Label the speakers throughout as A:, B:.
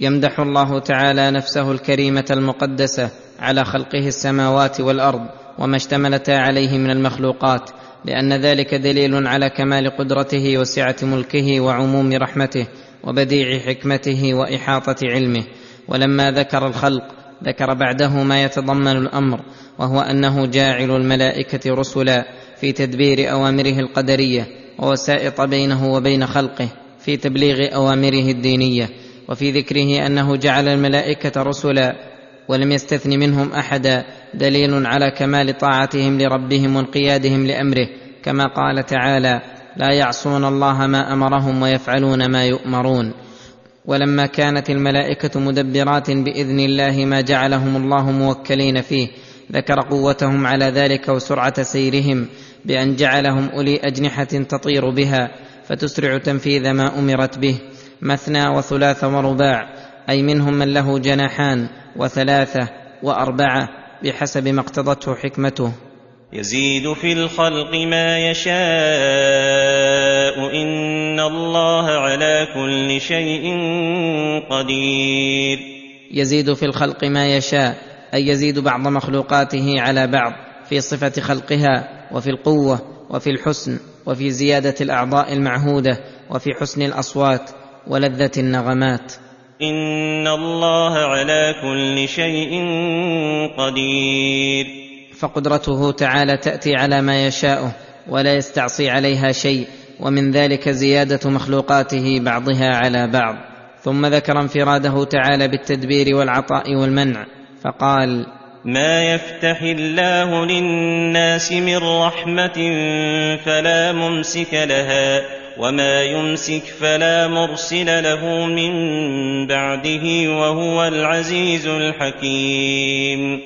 A: يمدح الله تعالى نفسه الكريمة المقدسة على خلقه السماوات والأرض وما اشتملتا عليه من المخلوقات لأن ذلك دليل على كمال قدرته وسعة ملكه وعموم رحمته وبديع حكمته وإحاطة علمه. ولما ذكر الخلق ذكر بعده ما يتضمن الأمر وهو أنه جاعل الملائكة رسلا في تدبير أوامره القدرية ووسائط بينه وبين خلقه في تبليغ أوامره الدينية. وفي ذكره أنه جعل الملائكة رسلا ولم يستثن منهم أحدا دليل على كمال طاعتهم لربهم وانقيادهم لأمره. كما قال تعالى لا يعصون الله ما أمرهم ويفعلون ما يؤمرون ولما كانت الملائكة مدبرات بإذن الله ما جعلهم الله موكلين فيه ذكر قوتهم على ذلك وسرعة سيرهم بأن جعلهم أولي أجنحة تطير بها فتسرع تنفيذ ما أمرت به. مثنى وثلاث ورباع أي منهم من له جناحان وثلاثة وأربعة بحسب ما اقتضته حكمته.
B: يزيد في الخلق ما يشاء إن الله على كل شيء قدير.
A: يزيد في الخلق ما يشاء أي يزيد بعض مخلوقاته على بعض في صفة خلقها وفي القوة وفي الحسن وفي زيادة الأعضاء المعهودة وفي حسن الأصوات ولذة النغمات.
B: إن الله على كل شيء قدير.
A: فقدرته تعالى تأتي على ما يشاءه ولا يستعصي عليها شيء ومن ذلك زيادة مخلوقاته بعضها على بعض. ثم ذكر انفراده تعالى بالتدبير والعطاء والمنع فقال
B: ما يفتح الله للناس من رحمة فلا ممسك لها وما يمسك فلا مرسل له من بعده وهو العزيز الحكيم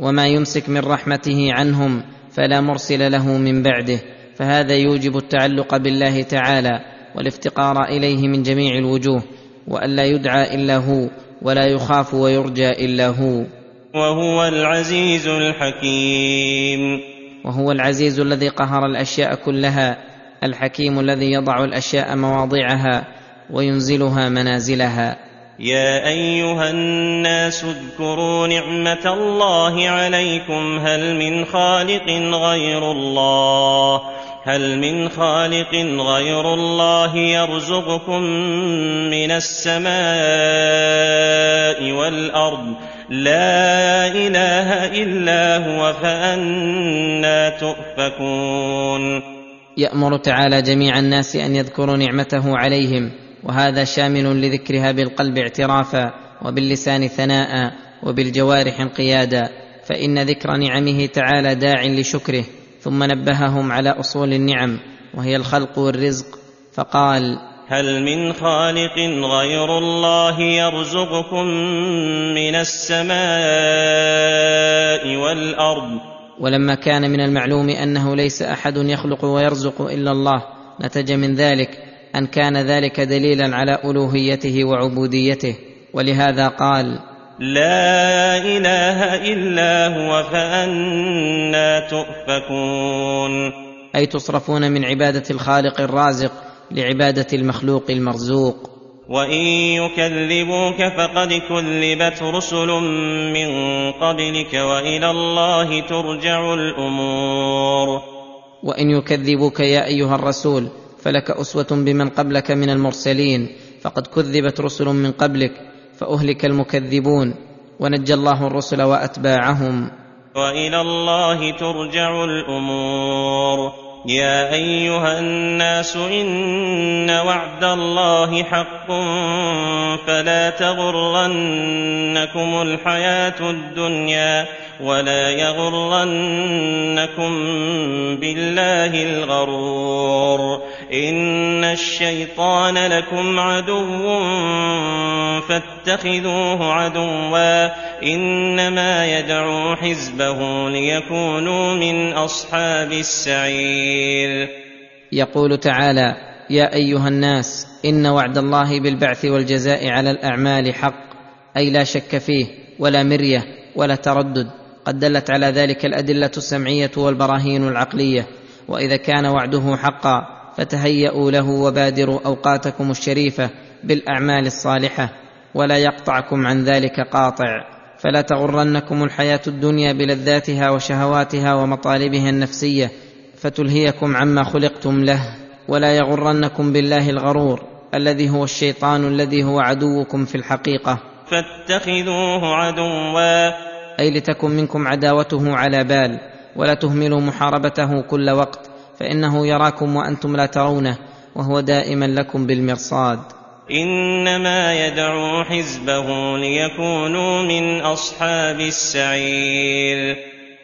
A: وما يمسك من رحمته عنهم فلا مرسل له من بعده فهذا يوجب التعلق بالله تعالى والافتقار اليه من جميع الوجوه والا يدعى الا هو ولا يخاف ويرجى الا هو
B: وهو العزيز الحكيم
A: وهو العزيز الذي قهر الاشياء كلها الحكيم الذي يضع الأشياء مواضعها وينزلها منازلها.
B: يا أيها الناس اذكروا نعمة الله عليكم. هل من خالق غير الله؟ هل من خالق غير الله يرزقكم من السماء والأرض؟ لا إله إلا هو فأنا تؤفكون.
A: يأمر تعالى جميع الناس أن يذكروا نعمته عليهم وهذا شامل لذكرها بالقلب اعترافا وباللسان ثناء وبالجوارح انقيادا فإن ذكر نعمه تعالى داع لشكره ثم نبههم على أصول النعم وهي الخلق والرزق فقال
B: هل من خالق غير الله يرزقكم من السماء والأرض؟
A: ولما كان من المعلوم أنه ليس أحد يخلق ويرزق إلا الله نتج من ذلك أن كان ذلك دليلا على ألوهيته وعبوديته. ولهذا قال
B: لا إله إلا هو فأنا تؤفكون.
A: أي تصرفون من عبادة الخالق الرازق لعبادة المخلوق المرزوق.
B: وان يكذبوك فقد كذبت رسل من قبلك والى الله ترجع الأمور.
A: وان يكذبوك يا ايها الرسول فلك اسوه بمن قبلك من المرسلين. فقد كذبت رسل من قبلك فاهلك المكذبون. ونجى الله الرسل واتباعهم.
B: والى الله ترجع الأمور. يا أيها الناس إن وعد الله حق فلا تغرنكم الحياة الدنيا ولا يغرنكم بالله الغرور إن الشيطان لكم عدو فاتخذوه عدوا إنما يدعو حزبه ليكونوا من أصحاب السعير
A: يقول تعالى يا ايها الناس ان وعد الله بالبعث والجزاء على الاعمال حق أي لا شك فيه ولا مريه ولا تردد. قد دلت على ذلك الأدلة السمعية والبراهين العقلية وإذا كان وعده حقا فتهيأوا له وبادروا أوقاتكم الشريفة بالأعمال الصالحة ولا يقطعكم عن ذلك قاطع فلا تغرنكم الحياة الدنيا بلذاتها وشهواتها ومطالبها النفسية فتلهيكم عما خلقتم له ولا يغرنكم بالله الغرور الذي هو الشيطان الذي هو عدوكم في الحقيقة.
B: فاتخذوه عدوا
A: أي لتكن منكم عداوته على بال ولا تهملوا محاربته كل وقت فإنه يراكم وأنتم لا ترونه وهو دائما لكم بالمرصاد.
B: إنما يدعو حزبه ليكونوا من أصحاب السعير.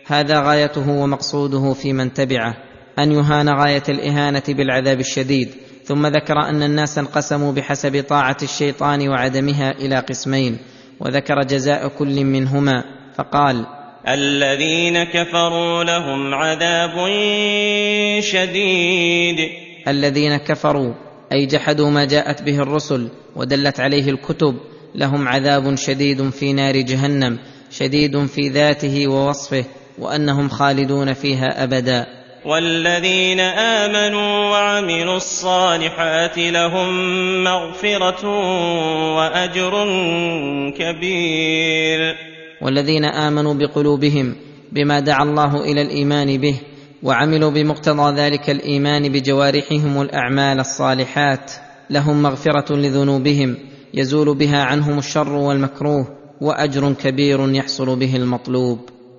A: هذا غايته ومقصوده في من تبعه أن يهان غاية الإهانة بالعذاب الشديد ثم ذكر أن الناس انقسموا بحسب طاعة الشيطان وعدمها إلى قسمين وذكر جزاء كل منهما. فقال
B: الذين كفروا لهم عذاب شديد.
A: الذين كفروا أي جحدوا ما جاءت به الرسل ودلت عليه الكتب لهم عذاب شديد في نار جهنم شديد في ذاته ووصفه وأنهم خالدون فيها أبدا.
B: والذين آمنوا وعملوا الصالحات لهم مغفرة وأجر كبير.
A: والذين آمنوا بقلوبهم بما دعا الله إلى الإيمان به وعملوا بمقتضى ذلك الإيمان بجوارحهم الأعمال الصالحات لهم مغفرة لذنوبهم يزول بها عنهم الشر والمكروه وأجر كبير يحصل به المطلوب.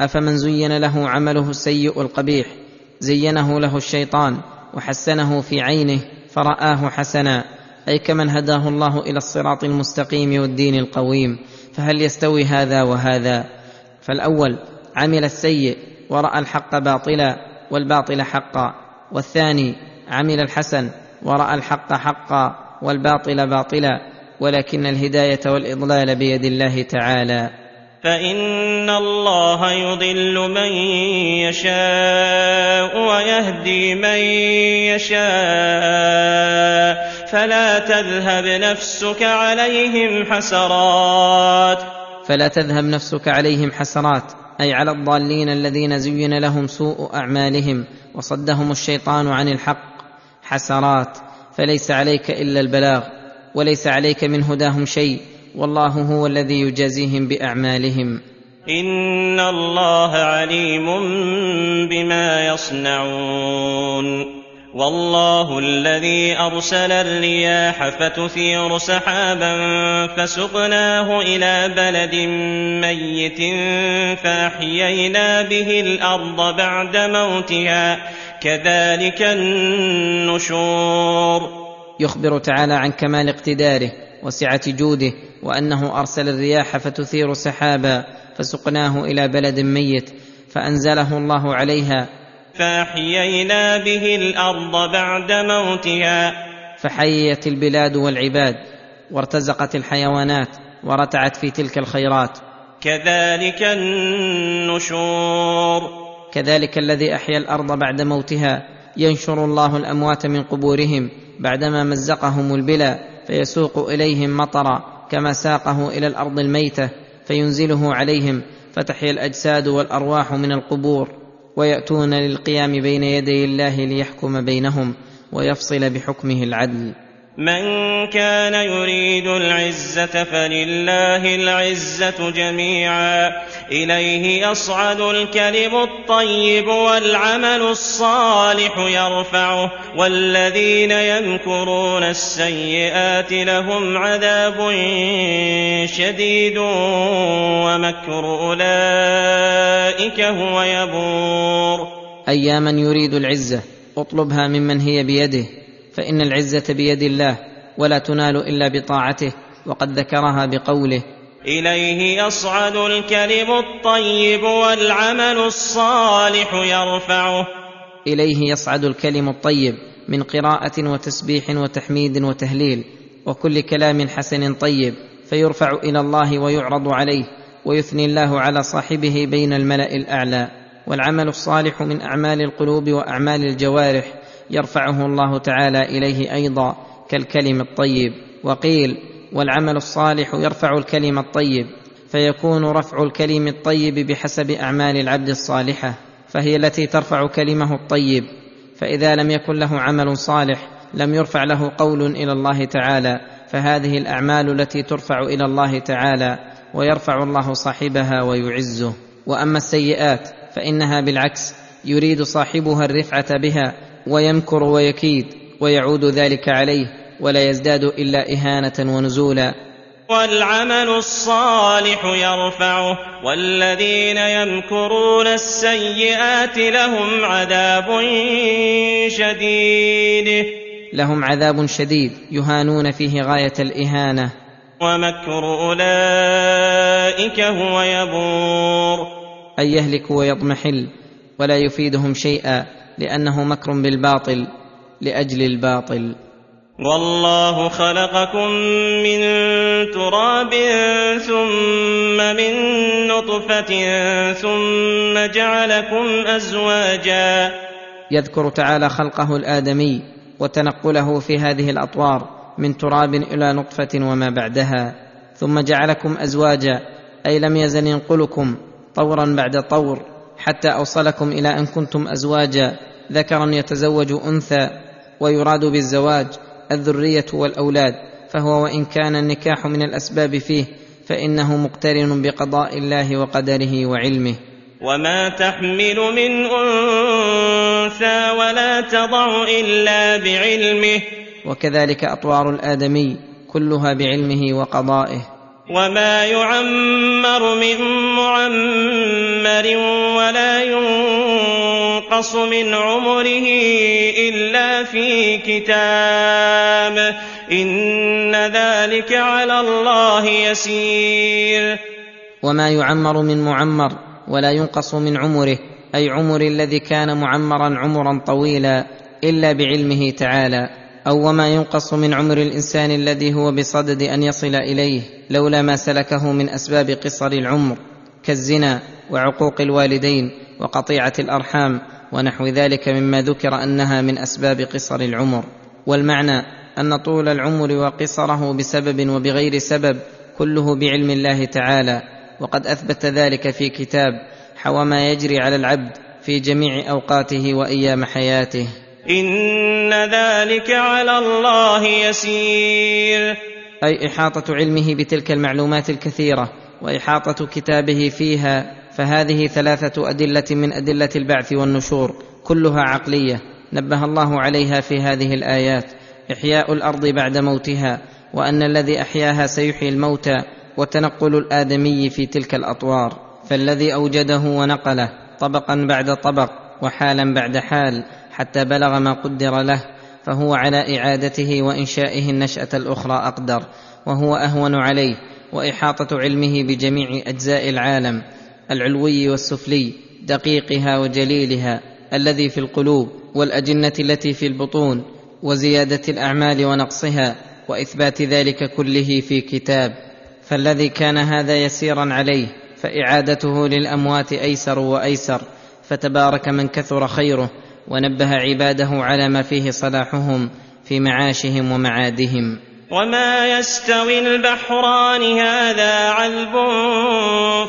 A: أفمن زين له عمله السيء القبيح؟ زينه له الشيطان وحسنه في عينه فرآه حسنا. أي كمن هداه الله إلى الصراط المستقيم والدين القويم. فهل يستوي هذا وهذا؟ فالأول عمل السيء ورأى الحق باطلا والباطل حقا. والثاني عمل الحسن ورأى الحق حقا والباطل باطلا. ولكن الهداية والإضلال بيد الله تعالى.
B: فإن الله يضل من يشاء ويهدي من يشاء فلا تذهب نفسك عليهم حسرات
A: فلا تذهب نفسك عليهم حسرات أي على الضالين الذين زين لهم سوء أعمالهم وصدهم الشيطان عن الحق. حسرات فليس عليك إلا البلاغ وليس عليك من هداهم شيء. والله هو الذي يجازيهم بأعمالهم.
B: إن الله عليم بما يصنعون. والله الذي أرسل الرياح فتثير سحابا فسقناه إلى بلد ميت فأحيينا به الأرض بعد موتها. كذلك النشور.
A: يخبر تعالى عن كمال اقتداره وسعه جوده. وأنه أرسل الرياح فتثير سحابا فسقناه إلى بلد ميت فأنزله الله عليها.
B: فأحيينا به الأرض بعد موتها.
A: فحيت البلاد والعباد وارتزقت الحيوانات ورتعت في تلك الخيرات.
B: كذلك النشور.
A: كذلك الذي أحيا الأرض بعد موتها ينشر الله الأموات من قبورهم بعدما مزقهم البلا فيسوق إليهم مطرا. كما ساقه إلى الأرض الميتة فينزله عليهم فتحيا الأجساد والأرواح من القبور ويأتون للقيام بين يدي الله ليحكم بينهم ويفصل بحكمه العدل.
B: من كان يريد العزة فلله العزة جميعا. إليه يصعد الكلم الطيب والعمل الصالح يرفعه. والذين يمكرون السيئات لهم عذاب شديد ومكر أولئك هو يبور.
A: أياما يريد العزة اطلبها ممن هي بيده. فإن العزة بيد الله ولا تنال إلا بطاعته وقد ذكرها بقوله
B: إليه يصعد الكلم الطيب والعمل الصالح يرفعه.
A: إليه يصعد الكلم الطيب من قراءة وتسبيح وتحميد وتهليل وكل كلام حسن طيب فيرفع إلى الله ويعرض عليه ويثني الله على صاحبه بين الملأ الأعلى. والعمل الصالح من أعمال القلوب وأعمال الجوارح يرفعه الله تعالى إليه أيضا كالكلم الطيب وقيل والعمل الصالح يرفع الكلم الطيب فيكون رفع الكلم الطيب بحسب أعمال العبد الصالحة فهي التي ترفع كلمه الطيب فإذا لم يكن له عمل صالح لم يرفع له قول إلى الله تعالى فهذه الأعمال التي ترفع إلى الله تعالى ويرفع الله صاحبها ويعزه. وأما السيئات فإنها بالعكس يريد صاحبها الرفعة بها ويمكر ويكيد ويعود ذلك عليه ولا يزداد إلا إهانة ونزولا.
B: والعمل الصالح يرفعه والذين يمكرون السيئات لهم عذاب شديد.
A: لهم عذاب شديد يهانون فيه غاية الإهانة.
B: ومكر أولئك هو يبور.
A: أن يهلك ويضمحل ولا يفيدهم شيئا. لأنه مكر بالباطل لأجل الباطل.
B: والله خلقكم من تراب ثم من نطفة ثم جعلكم أزواجا.
A: يذكر تعالى خلقه الآدمي وتنقله في هذه الأطوار من تراب إلى نطفة وما بعدها. ثم جعلكم أزواجا أي لم يزل ينقلكم طورا بعد طور. حتى أوصلكم إلى أن كنتم أزواجا ذكرا يتزوج أنثى ويراد بالزواج الذرية والأولاد فهو وإن كان النكاح من الأسباب فيه فإنه مقترن بقضاء الله وقدره وعلمه.
B: وما تحمل من أنثى ولا تضع إلا بعلمه.
A: وكذلك أطوار الآدمي كلها بعلمه وقضائه.
B: وما يعمر من معمر ولا ينقص من عمره إلا في كتاب. إن ذلك على الله يسير.
A: وما يعمر من معمر ولا ينقص من عمره أي عمر الذي كان معمرا عمرا طويلا إلا بعلمه تعالى. أو وما ينقص من عمر الإنسان الذي هو بصدد أن يصل إليه لولا ما سلكه من أسباب قصر العمر كالزنا وعقوق الوالدين وقطيعة الأرحام ونحو ذلك مما ذكر أنها من أسباب قصر العمر. والمعنى أن طول العمر وقصره بسبب وبغير سبب كله بعلم الله تعالى وقد أثبت ذلك في كتاب حوى ما يجري على العبد في جميع أوقاته وأيام حياته.
B: إن ذلك على الله يسير.
A: أي إحاطة علمه بتلك المعلومات الكثيرة وإحاطة كتابه فيها فهذه ثلاثة أدلة من أدلة البعث والنشور كلها عقلية نبه الله عليها في هذه الآيات. إحياء الأرض بعد موتها وأن الذي أحياها سيحيي الموتى وتنقل الآدمي في تلك الأطوار. فالذي أوجده ونقله طبقا بعد طبق وحالا بعد حال. حتى بلغ ما قدر له فهو على إعادته وإنشائه النشأة الأخرى أقدر وهو أهون عليه وإحاطة علمه بجميع أجزاء العالم العلوي والسفلي دقيقها وجليلها الذي في القلوب والأجنة التي في البطون وزيادة الأعمال ونقصها وإثبات ذلك كله في كتاب. فالذي كان هذا يسيرا عليه فإعادته للأموات أيسر وأيسر فتبارك من كثر خيره ونبه عباده على ما فيه صلاحهم في معاشهم ومعادهم.
B: وما يستوي البحران هذا عذب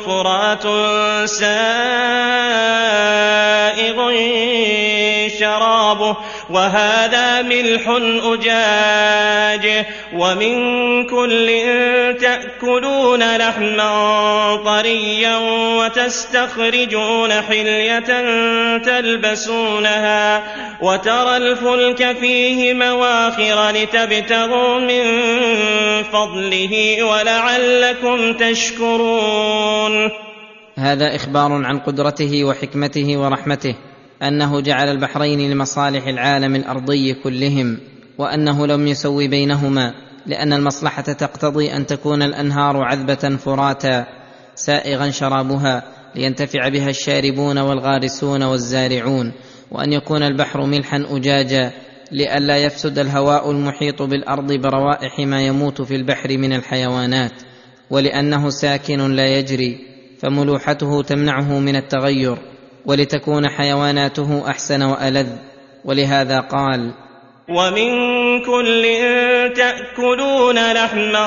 B: فرات سائغ شرابه وهذا ملح أجاج. ومن كل تأكلون لحما طريا وتستخرجون حلية تلبسونها. وترى الفلك فيه مواخر لتبتغوا من فضله ولعلكم تشكرون.
A: هذا إخبار عن قدرته وحكمته ورحمته. أنه جعل البحرين لمصالح العالم الأرضي كلهم وأنه لم يسوي بينهما لأن المصلحة تقتضي أن تكون الأنهار عذبة فراتا سائغا شرابها لينتفع بها الشاربون والغارسون والزارعون وأن يكون البحر ملحا أجاجا لئلا يفسد الهواء المحيط بالأرض بروائح ما يموت في البحر من الحيوانات ولأنه ساكن لا يجري فملوحته تمنعه من التغير. ولتكون حيواناته أحسن وألذ. ولهذا قال
B: ومن كل تأكلون لحما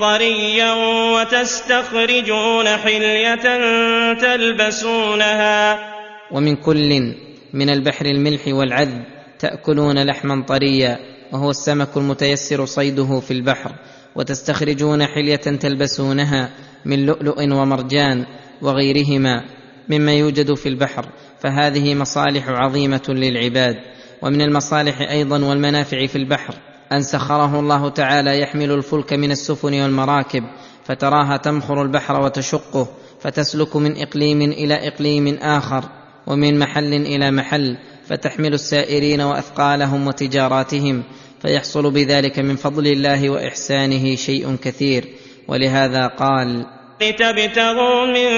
B: طريا وتستخرجون حلية تلبسونها.
A: ومن كل من البحر الملح والعذب تأكلون لحما طريا وهو السمك المتيسر صيده في البحر وتستخرجون حلية تلبسونها من لؤلؤ ومرجان وغيرهما. مما يوجد في البحر فهذه مصالح عظيمة للعباد. ومن المصالح أيضا والمنافع في البحر أن سخره الله تعالى يحمل الفلك من السفن والمراكب فتراها تمخر البحر وتشقه فتسلك من إقليم إلى إقليم آخر ومن محل إلى محل فتحمل السائرين وأثقالهم وتجاراتهم فيحصل بذلك من فضل الله وإحسانه شيء كثير. ولهذا قال
B: لتبتغوا من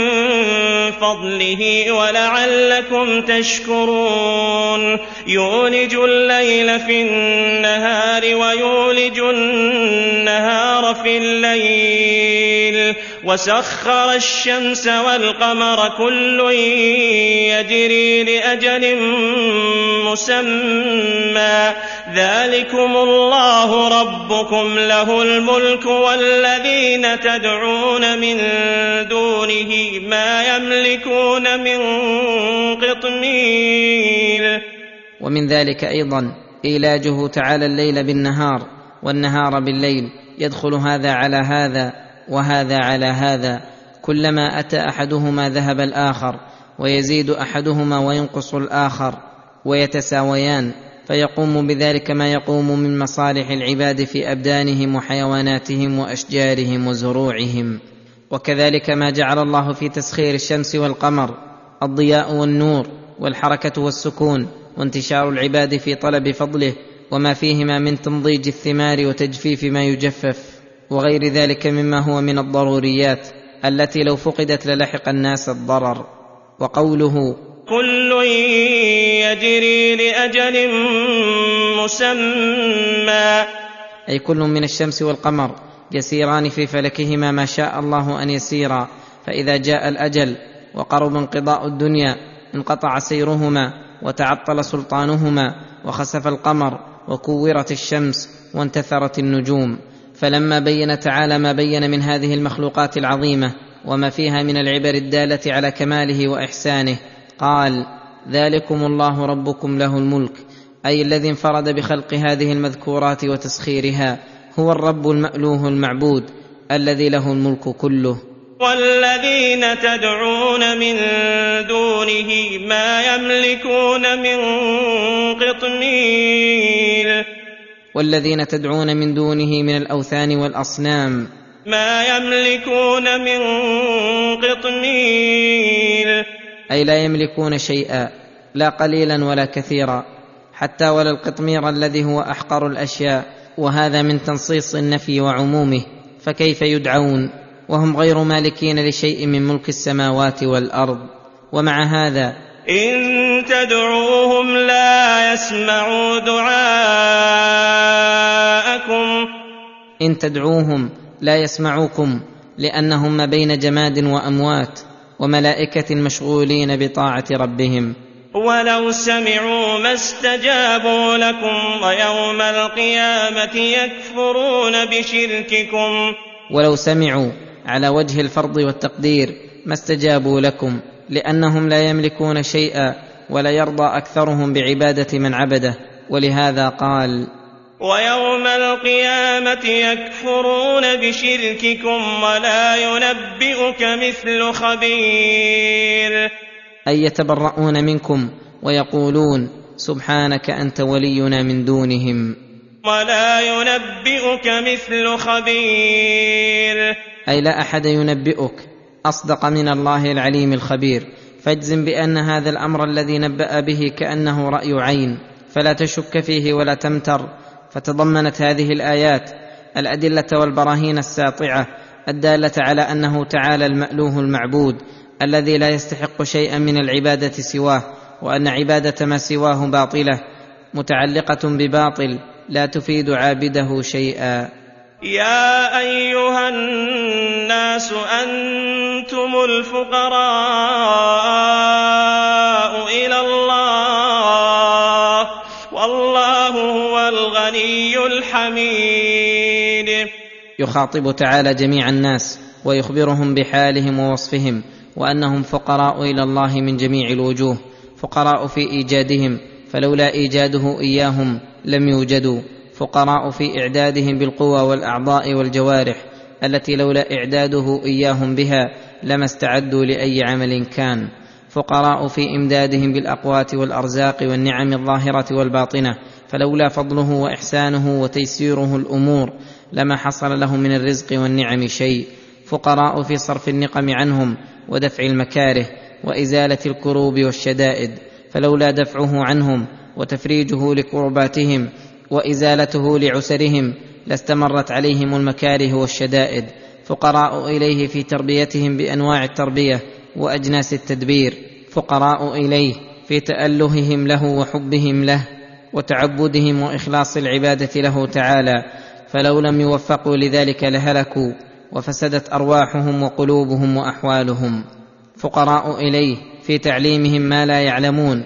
B: فضله ولعلكم تشكرون. يولج الليل في النهار ويولج النهار في الليل. وسخر الشمس والقمر كل يجري لأجل مسمى. ذلكم الله ربكم له الملك والذين تدعون من دونه ما يملكون من قطمير
A: ومن ذلك أيضا إيلاجه تعالى الليل بالنهار والنهار بالليل يدخل هذا على هذا وهذا على هذا. كلما أتى أحدهما ذهب الآخر ويزيد أحدهما وينقص الآخر ويتساويان. فيقوم بذلك ما يقوم من مصالح العباد في أبدانهم وحيواناتهم وأشجارهم وزروعهم. وكذلك ما جعل الله في تسخير الشمس والقمر الضياء والنور والحركة والسكون وانتشار العباد في طلب فضله وما فيهما من تنضيج الثمار وتجفيف ما يجفف وغير ذلك مما هو من الضروريات التي لو فقدت للحق الناس الضرر. وقوله
B: كل يجري لأجل مسمى.
A: أي كل من الشمس والقمر يسيران في فلكهما ما شاء الله أن يسيرا. فإذا جاء الأجل وقرب انقضاء الدنيا انقطع سيرهما وتعطل سلطانهما وخسف القمر وكورت الشمس وانتثرت النجوم. فلما بين تعالى ما بين من هذه المخلوقات العظيمة وما فيها من العبر الدالة على كماله وإحسانه قال ذلكم الله ربكم له الملك أي الذي انفرد بخلق هذه المذكورات وتسخيرها هو الرب المألوه المعبود الذي له الملك كله.
B: والذين تدعون من دونه ما يملكون من قطمير
A: والذين تدعون من دونه من الأوثان والأصنام.
B: ما يملكون من قطمير
A: أي لا يملكون شيئا لا قليلا ولا كثيرا حتى ولا القطمير الذي هو أحقر الأشياء وهذا من تنصيص النفي وعمومه فكيف يدعون؟ وهم غير مالكين لشيء من ملك السماوات والأرض. ومع هذا
B: إن تدعوهم لا يسمعوا دعاءكم.
A: إن تدعوهم لا يسمعوكم لأنهم ما بين جماد وأموات. وملائكة مشغولين بطاعة ربهم.
B: ولو سمعوا ما استجابوا لكم ويوم القيامة يكفرون بشرككم.
A: ولو سمعوا على وجه الفرض والتقدير ما استجابوا لكم لأنهم لا يملكون شيئا ولا يرضى أكثرهم بعبادة من عبده. ولهذا قال
B: ويوم القيامة يكفرون بشرككم ولا ينبئك مثل خبير.
A: أي يتبرؤون منكم ويقولون سبحانك أنت ولينا من دونهم.
B: ولا ينبئك مثل خبير.
A: أي لا أحد ينبئك أصدق من الله العليم الخبير. فاجزم بأن هذا الأمر الذي نبأ به كأنه رأي عين. فلا تشك فيه ولا تمتر. فتضمنت هذه الآيات الأدلة والبراهين الساطعة الدالة على أنه تعالى المألوه المعبود الذي لا يستحق شيئا من العبادة سواه وأن عبادة ما سواه باطلة متعلقة بباطل لا تفيد عابده شيئا.
B: يا أيها الناس أنتم الفقراء.
A: يخاطب تعالى جميع الناس ويخبرهم بحالهم ووصفهم وأنهم فقراء إلى الله من جميع الوجوه فقراء في إيجادهم فلولا إيجاده إياهم لم يوجدوا فقراء في إعدادهم بالقوى والأعضاء والجوارح التي لولا إعداده إياهم بها لما استعدوا لأي عمل كان فقراء في إمدادهم بالأقوات والأرزاق والنعم الظاهرة والباطنة فلولا فضله وإحسانه وتيسيره الأمور لما حصل لهم من الرزق والنعم شيء. فقراء في صرف النقم عنهم ودفع المكاره وإزالة الكروب والشدائد فلولا دفعه عنهم وتفريجه لكرباتهم وإزالته لعسرهم لاستمرت عليهم المكاره والشدائد. فقراء إليه في تربيتهم بأنواع التربية وأجناس التدبير. فقراء إليه في تألههم له وحبهم له وتعبدهم وإخلاص العبادة له تعالى. فلو لم يوفقوا لذلك لهلكوا وفسدت أرواحهم وقلوبهم وأحوالهم. فقراء إليه في تعليمهم ما لا يعلمون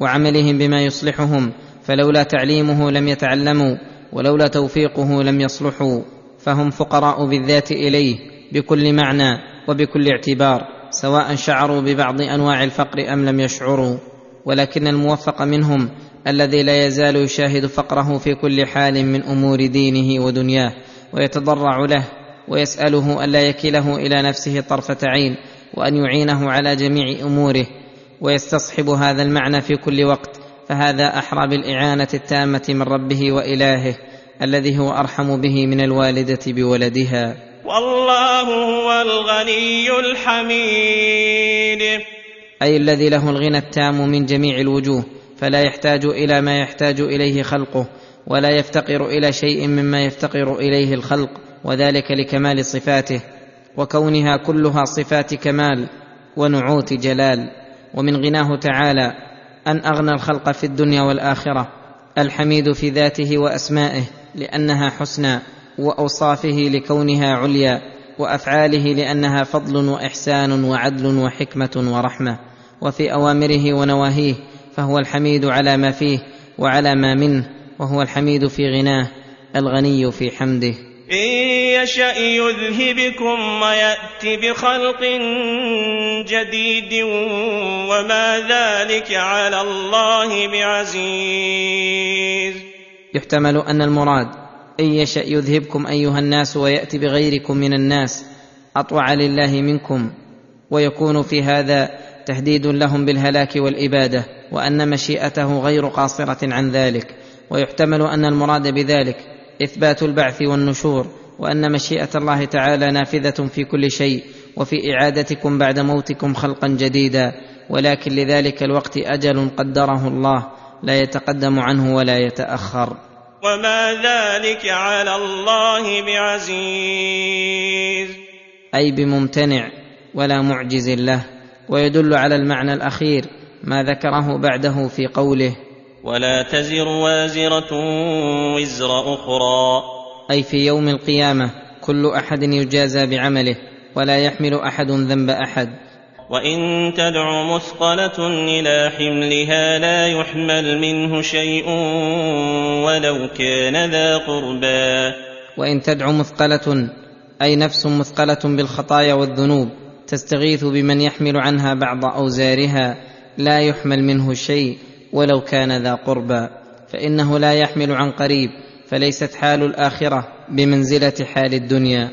A: وعملهم بما يصلحهم فلولا تعليمه لم يتعلموا ولولا توفيقه لم يصلحوا. فهم فقراء بالذات إليه بكل معنى وبكل اعتبار سواء شعروا ببعض أنواع الفقر أم لم يشعروا. ولكن الموفق منهم الذي لا يزال يشاهد فقره في كل حال من أمور دينه ودنياه ويتضرع له ويسأله الا يكله إلى نفسه طرفة عين وأن يعينه على جميع أموره ويستصحب هذا المعنى في كل وقت فهذا أحرى بالإعانة التامة من ربه وإلهه الذي هو أرحم به من الوالدة بولدها.
B: والله هو الغني الحميد.
A: أي الذي له الغنى التام من جميع الوجوه فلا يحتاج إلى ما يحتاج إليه خلقه ولا يفتقر إلى شيء مما يفتقر إليه الخلق وذلك لكمال صفاته وكونها كلها صفات كمال ونعوت جلال. ومن غناه تعالى أن أغنى الخلق في الدنيا والآخرة الحميد في ذاته وأسمائه لأنها حسنى وأوصافه لكونها عليا وأفعاله لأنها فضل وإحسان وعدل وحكمة ورحمة. وفي أوامره ونواهيه فهو الحميد على ما فيه وعلى ما منه وهو الحميد في غناه الغني في حمده.
B: إن يشأ يذهبكم ويأت بخلق جديد وما ذلك على الله بعزيز.
A: يحتمل أن المراد إن يشأ يذهبكم أيها الناس وياتي بغيركم من الناس أطوع لله منكم ويكون في هذا تهديد لهم بالهلاك والإبادة. وأن مشيئته غير قاصرة عن ذلك ويحتمل أن المراد بذلك إثبات البعث والنشور وأن مشيئة الله تعالى نافذة في كل شيء وفي إعادتكم بعد موتكم خلقا جديدا ولكن لذلك الوقت أجل قدره الله لا يتقدم عنه ولا يتأخر.
B: وما ذلك على الله بعزيز.
A: أي بممتنع ولا معجز له ويدل على المعنى الأخير ما ذكره بعده في قوله
B: ولا تزر وازرة وزر أخرى.
A: أي في يوم القيامة كل أحد يجازى بعمله ولا يحمل أحد ذنب أحد.
B: وإن تدع مثقلة إلى حملها لا يحمل منه شيء ولو كان ذا قربى.
A: وإن تدع مثقلة أي نفس مثقلة بالخطايا والذنوب تستغيث بمن يحمل عنها بعض أوزارها لا يحمل منه شيء ولو كان ذا قربى فإنه لا يحمل عن قريب فليست حال الآخرة بمنزلة حال الدنيا.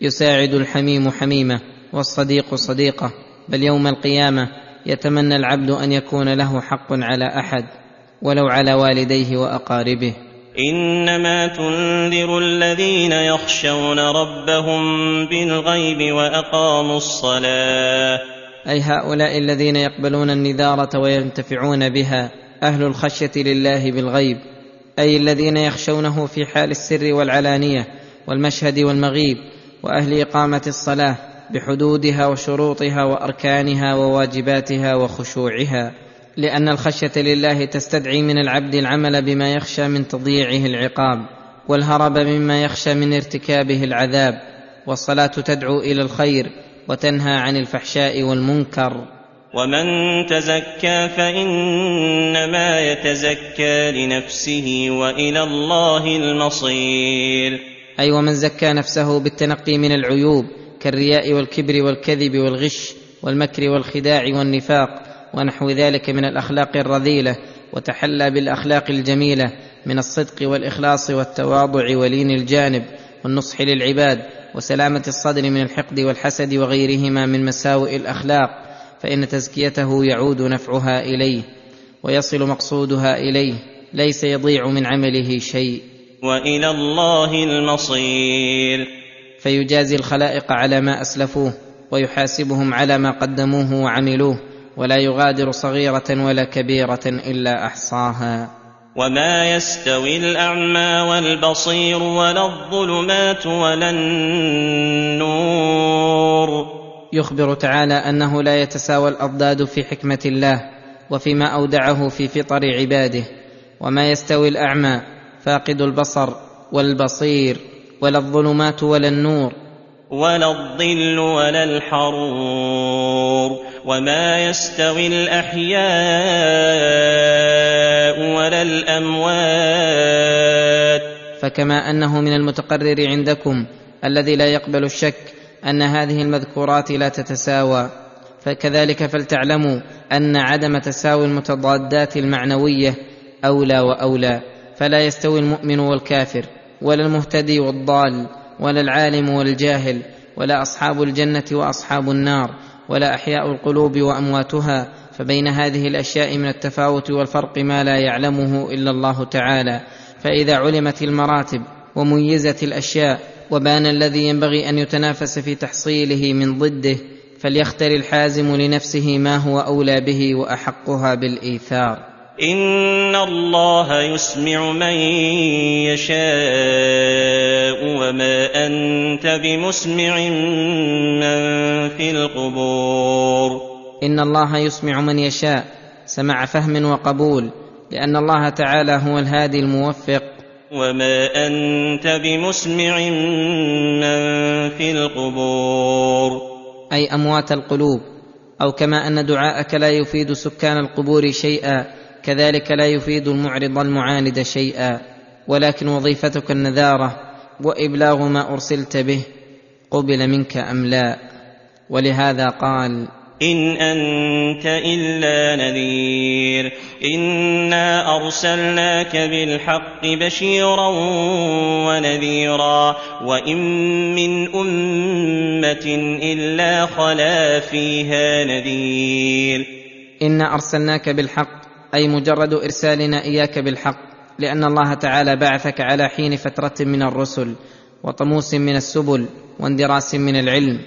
A: يساعد الحميم حميمة والصديق صديقة بل يوم القيامة يتمنى العبد أن يكون له حق على أحد ولو على والديه وأقاربه.
B: إنما تنذر الذين يخشون ربهم بالغيب وأقاموا الصلاة.
A: أي هؤلاء الذين يقبلون النذارة وينتفعون بها أهل الخشية لله بالغيب أي الذين يخشونه في حال السر والعلانية والمشهد والمغيب وأهل إقامة الصلاة بحدودها وشروطها وأركانها وواجباتها وخشوعها لأن الخشية لله تستدعي من العبد العمل بما يخشى من تضييعه العقاب والهرب مما يخشى من ارتكابه العذاب والصلاة تدعو إلى الخير وتنهى عن الفحشاء والمنكر.
B: ومن تزكى فإنما يتزكى لنفسه وإلى الله المصير.
A: اي ومن زكى نفسه بالتنقي من العيوب كالرياء والكبر والكذب والغش والمكر والخداع والنفاق ونحو ذلك من الأخلاق الرذيلة وتحلى بالأخلاق الجميلة من الصدق والإخلاص والتواضع ولين الجانب والنصح للعباد وسلامة الصدر من الحقد والحسد وغيرهما من مساوئ الأخلاق فإن تزكيته يعود نفعها إليه ويصل مقصودها إليه ليس يضيع من عمله شيء.
B: وإلى الله المصير.
A: فيجازي الخلائق على ما أسلفوه ويحاسبهم على ما قدموه وعملوه ولا يغادر صغيرة ولا كبيرة إلا أحصاها.
B: وما يستوي الاعمى والبصير ولا الظلمات ولا النور
A: يخبر تعالى انه لا يتساوى الاضداد في حكمه الله وفيما اودعه في فطر عباده وما يستوي الاعمى فاقد البصر والبصير ولا الظلمات ولا النور
B: ولا الظل ولا الحرور وما يستوي الأحياء ولا الأموات.
A: فكما أنه من المتقرر عندكم الذي لا يقبل الشك أن هذه المذكورات لا تتساوى فكذلك فلتعلموا أن عدم تساوي المتضادات المعنوية أولى وأولى فلا يستوي المؤمن والكافر ولا المهتدي والضال. ولا العالم والجاهل ولا أصحاب الجنة وأصحاب النار ولا أحياء القلوب وأمواتها فبين هذه الأشياء من التفاوت والفرق ما لا يعلمه إلا الله تعالى. فإذا علمت المراتب وميزت الأشياء وبان الذي ينبغي أن يتنافس في تحصيله من ضده فليختر الحازم لنفسه ما هو أولى به وأحقها بالإيثار.
B: ان الله يسمع من يشاء وما انت بمسمع من في القبور
A: ان الله يسمع من يشاء. سمع فهم وقبول لأن الله تعالى هو الهادي الموفق.
B: وما انت بمسمع من في القبور.
A: أي أموات القلوب أو كما أن دعاءك لا يفيد سكان القبور شيئا. كذلك لا يفيد المعرض المعاند شيئا ولكن وظيفتك النذارة وإبلاغ ما أرسلت به قبل منك أم لا. ولهذا قال
B: إن أنت إلا نذير إنا أرسلناك بالحق بشيرا ونذيرا وإن من أمة إلا خلا فيها نذير.
A: إنا أرسلناك بالحق أي مجرد إرسالنا إياك بالحق لأن الله تعالى بعثك على حين فترة من الرسل وطموس من السبل واندراس من العلم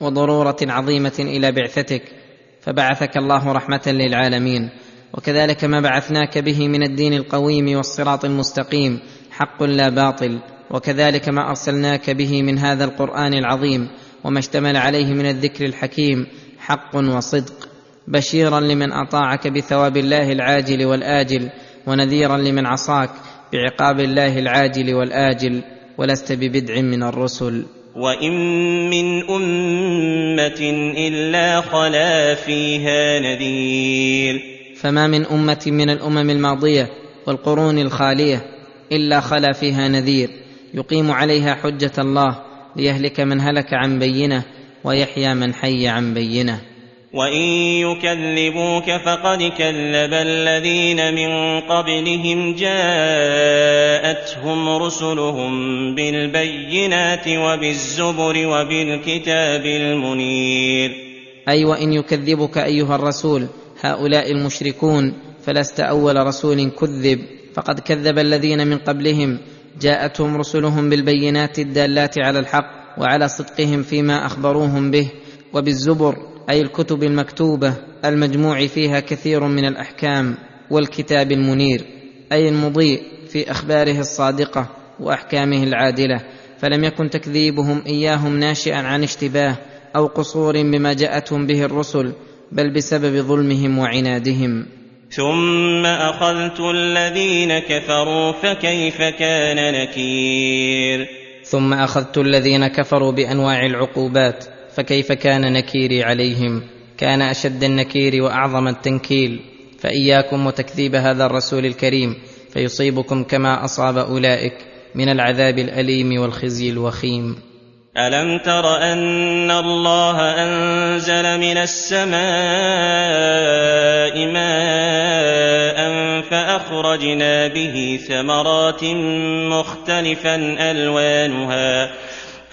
A: وضرورة عظيمة إلى بعثتك فبعثك الله رحمة للعالمين. وكذلك ما بعثناك به من الدين القويم والصراط المستقيم حق لا باطل. وكذلك ما أرسلناك به من هذا القرآن العظيم وما اشتمل عليه من الذكر الحكيم حق وصدق. بشيرا لمن أطاعك بثواب الله العاجل والآجل ونذيرا لمن عصاك بعقاب الله العاجل والآجل ولست ببدع من الرسل.
B: وإن من أمة إلا خلا فيها نذير.
A: فما من أمة من الأمم الماضية والقرون الخالية إلا خلا فيها نذير. يقيم عليها حجة الله ليهلك من هلك عن بينة ويحيى من حي عن بينة.
B: وان يكذبوك فقد كذب الذين من قبلهم جاءتهم رسلهم بالبينات وبالزبر وبالكتاب المنير
A: اي وان يكذبك أيها الرسول هؤلاء المشركون فلست أول رسول كذب. فقد كذب الذين من قبلهم جاءتهم رسلهم بالبينات الدالات على الحق وعلى صدقهم فيما أخبروهم به وبالزبر. أي الكتب المكتوبة المجموع فيها كثير من الأحكام والكتاب المنير أي المضيء في أخباره الصادقة وأحكامه العادلة فلم يكن تكذيبهم إياهم ناشئا عن اشتباه أو قصور بما جاءتهم به الرسل بل بسبب ظلمهم وعنادهم.
B: ثم أخذت الذين كفروا فكيف كان نكير؟
A: ثم أخذت الذين كفروا بأنواع العقوبات فكيف كان نكيري عليهم؟ كان أشد النكير وأعظم التنكيل. فإياكم وتكذيب هذا الرسول الكريم فيصيبكم كما أصاب أولئك من العذاب الأليم والخزي الوخيم.
B: ألم تر أن الله أنزل من السماء ماء فأخرجنا به ثمرات مختلفا ألوانها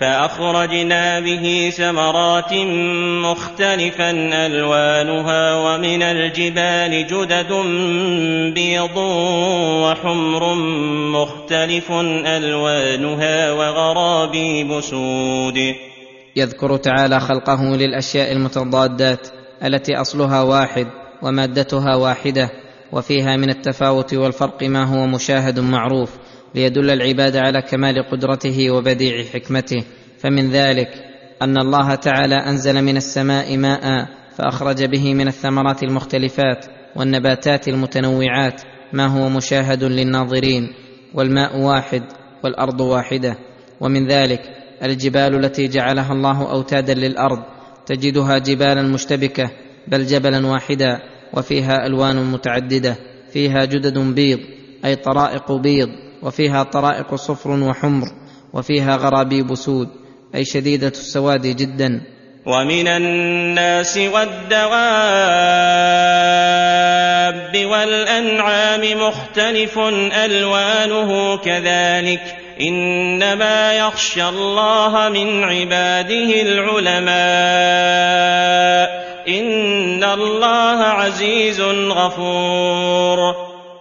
B: فأخرجنا به ثمرات مختلفا ألوانها ومن الجبال جدد بيض وحمر مختلف ألوانها وغرابيب سود.
A: يذكر تعالى خلقه للأشياء المتضادات التي أصلها واحد ومادتها واحدة وفيها من التفاوت والفرق ما هو مشاهد معروف. ليدل العباد على كمال قدرته وبديع حكمته. فمن ذلك أن الله تعالى أنزل من السماء ماء فأخرج به من الثمرات المختلفات والنباتات المتنوعات ما هو مشاهد للناظرين والماء واحد والأرض واحدة. ومن ذلك الجبال التي جعلها الله أوتادا للأرض تجدها جبالا مشتبكة بل جبلا واحدا وفيها ألوان متعددة فيها جدد بيض أي طرائق بيض وفيها طرائق صفر وحمر وفيها غرابيب سود أي شديدة السواد جدا.
B: ومن الناس والدواب والأنعام مختلف ألوانه كذلك إنما يخشى الله من عباده العلماء إن الله عزيز غفور.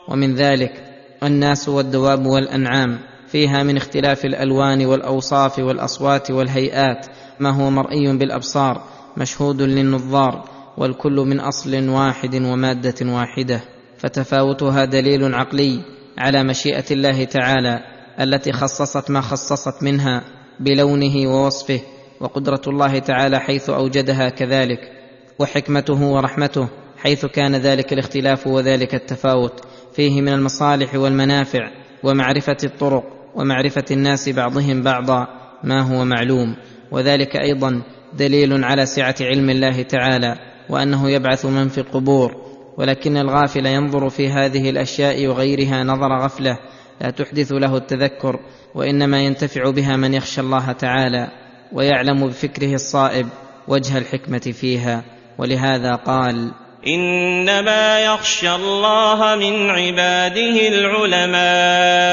A: ومن ذلك الناس والدواب والأنعام فيها من اختلاف الألوان والأوصاف والأصوات والهيئات ما هو مرئي بالأبصار مشهود للنظار والكل من أصل واحد ومادة واحدة. فتفاوتها دليل عقلي على مشيئة الله تعالى التي خصصت ما خصصت منها بلونه ووصفه وقدرة الله تعالى حيث أوجدها كذلك وحكمته ورحمته حيث كان ذلك الاختلاف وذلك التفاوت. فيه من المصالح والمنافع ومعرفة الطرق ومعرفة الناس بعضهم بعضا ما هو معلوم. وذلك أيضا دليل على سعة علم الله تعالى وأنه يبعث من في القبور. ولكن الغافل ينظر في هذه الأشياء وغيرها نظر غفلة لا تحدث له التذكر وإنما ينتفع بها من يخشى الله تعالى ويعلم بفكره الصائب وجه الحكمة فيها. ولهذا قال
B: إنما يخشى الله من عباده العلماء.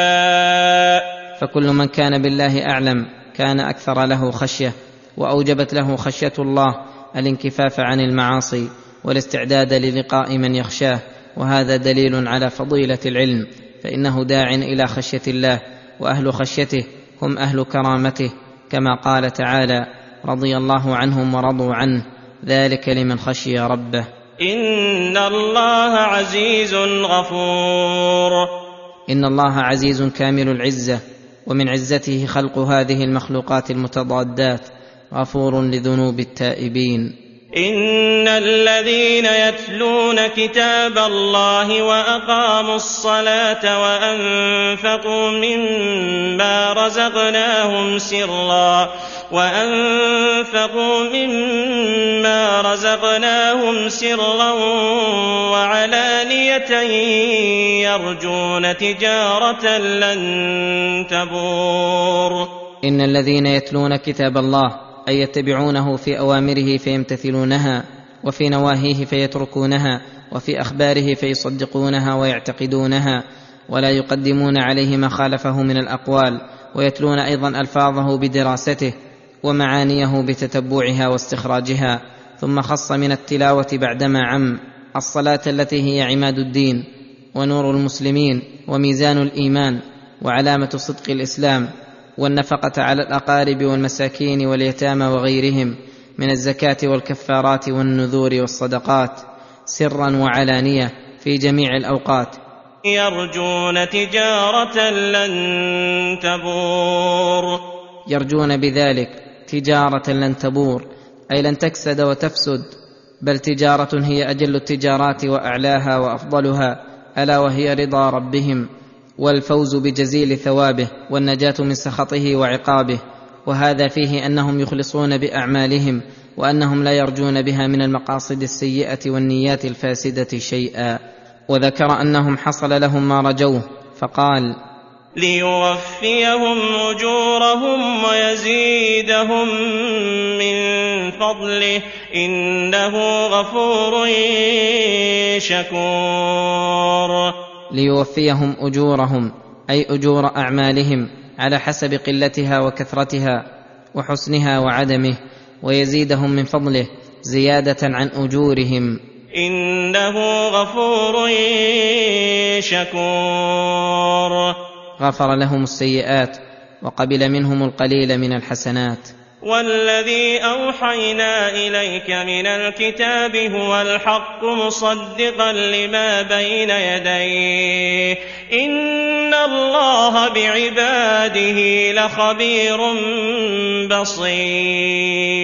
A: فكل من كان بالله أعلم كان أكثر له خشية وأوجبت له خشية الله الانكفاف عن المعاصي والاستعداد للقاء من يخشاه وهذا دليل على فضيلة العلم فإنه داع إلى خشية الله وأهل خشيته هم أهل كرامته كما قال تعالى رضي الله عنهم ورضوا عنه ذلك لمن خشي ربه.
B: ان الله عزيز غفور.
A: ان الله عزيز كامل العزه ومن عزته خلق هذه المخلوقات المتضادات غفور لذنوب التائبين.
B: ان الذين يتلون كتاب الله واقاموا الصلاه وانفقوا مما رزقناهم سرا وأنفقوا مما رزقناهم سرا وعلانية يرجون تجارة لن تبور
A: إن الذين يتلون كتاب الله أي يتبعونه في أوامره فيمتثلونها وفي نواهيه فيتركونها وفي أخباره فيصدقونها ويعتقدونها ولا يقدمون عليه ما خالفه من الأقوال ويتلون أيضا ألفاظه بدراسته ومعانيه بتتبعها واستخراجها ثم خص من التلاوة بعدما عم الصلاة التي هي عماد الدين ونور المسلمين وميزان الإيمان وعلامة صدق الإسلام. والنفقة على الأقارب والمساكين واليتامى وغيرهم من الزكاة والكفارات والنذور والصدقات سرا وعلانية في جميع الأوقات.
B: يرجون تجارة لن تبور.
A: يرجون بذلك تجارة لن تبور أي لن تكسد وتفسد بل تجارة هي أجل التجارات وأعلاها وأفضلها ألا وهي رضا ربهم. والفوز بجزيل ثوابه والنجاة من سخطه وعقابه. وهذا فيه أنهم يخلصون بأعمالهم وأنهم لا يرجون بها من المقاصد السيئة والنيات الفاسدة شيئا. وذكر أنهم حصل لهم ما رجوه فقال
B: ليوفيهم أجورهم ويزيدهم من فضله إنه غفور شكور.
A: ليوفيهم أجورهم أي أجور أعمالهم على حسب قلتها وكثرتها وحسنها وعدمه ويزيدهم من فضله زيادة عن أجورهم.
B: إنه غفور شكور.
A: غفر لهم السيئات وقبل منهم القليل من الحسنات.
B: والذي أوحينا إليك من الكتاب هو الحق مصدقا لما بين يديه. إن الله بعباده لخبير بصير.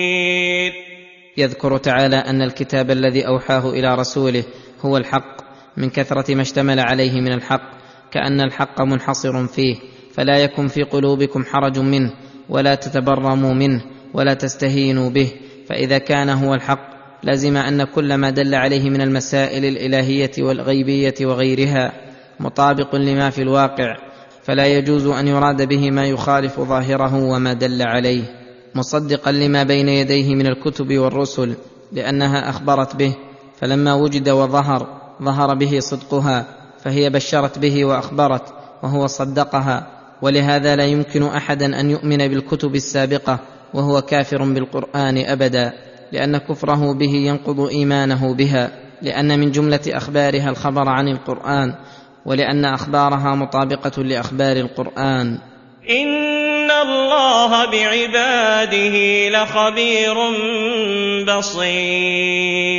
A: يذكر تعالى أن الكتاب الذي أوحاه إلى رسوله هو الحق من كثرة ما اشتمل عليه من الحق كأن الحق منحصر فيه فلا يكن في قلوبكم حرج منه. ولا تتبرموا منه ولا تستهينوا به فإذا كان هو الحق لزم أن كل ما دل عليه من المسائل الإلهية والغيبية وغيرها مطابق لما في الواقع فلا يجوز أن يراد به ما يخالف ظاهره وما دل عليه مصدقا لما بين يديه من الكتب والرسل لأنها أخبرت به فلما وجد وظهر ظهر به صدقها فهي بشرت به وأخبرت وهو صدقها ولهذا لا يمكن أحدا أن يؤمن بالكتب السابقة وهو كافر بالقرآن أبدا لأن كفره به ينقض إيمانه بها لأن من جملة أخبارها الخبر عن القرآن ولأن أخبارها مطابقة لأخبار القرآن.
B: إن الله بعباده لخبير بصير.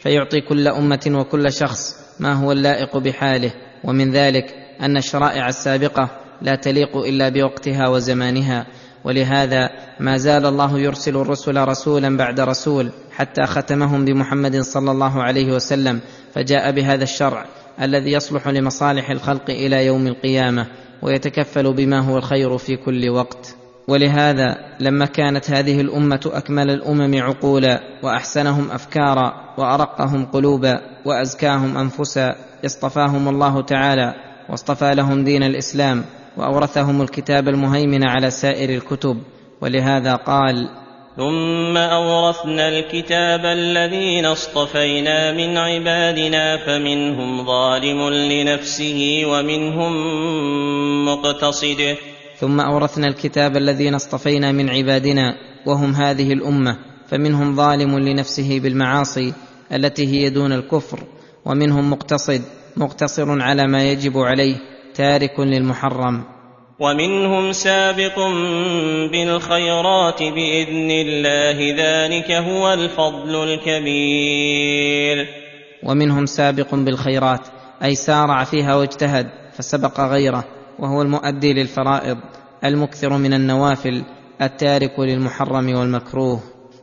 A: فيعطي كل أمة وكل شخص ما هو اللائق بحاله ومن ذلك أن الشرائع السابقة لا تليق إلا بوقتها وزمانها ولهذا ما زال الله يرسل الرسل رسولا بعد رسول حتى ختمهم بمحمد صلى الله عليه وسلم فجاء بهذا الشرع الذي يصلح لمصالح الخلق إلى يوم القيامة ويتكفل بما هو الخير في كل وقت. ولهذا لما كانت هذه الأمة أكمل الأمم عقولا وأحسنهم افكارا وأرقهم قلوبا وأزكاهم انفسا اصطفاهم الله تعالى واصطفى لهم دين الإسلام وأورثهم الكتاب المهيمن على سائر الكتب ولهذا قال
B: ثم أورثنا الكتاب الذين اصطفينا من عبادنا فمنهم ظالم لنفسه ومنهم مقتصد.
A: ثم أورثنا الكتاب الذين اصطفينا من عبادنا وهم هذه الأمة فمنهم ظالم لنفسه بالمعاصي التي هي دون الكفر ومنهم مقتصد. مقتصر على ما يجب عليه تارك للمحرم.
B: ومنهم سابق بالخيرات بإذن الله ذلك هو الفضل الكبير.
A: ومنهم سابق بالخيرات أي سارع فيها واجتهد فسبق غيره وهو المؤدي للفرائض المكثر من النوافل التارك للمحرم والمكروه.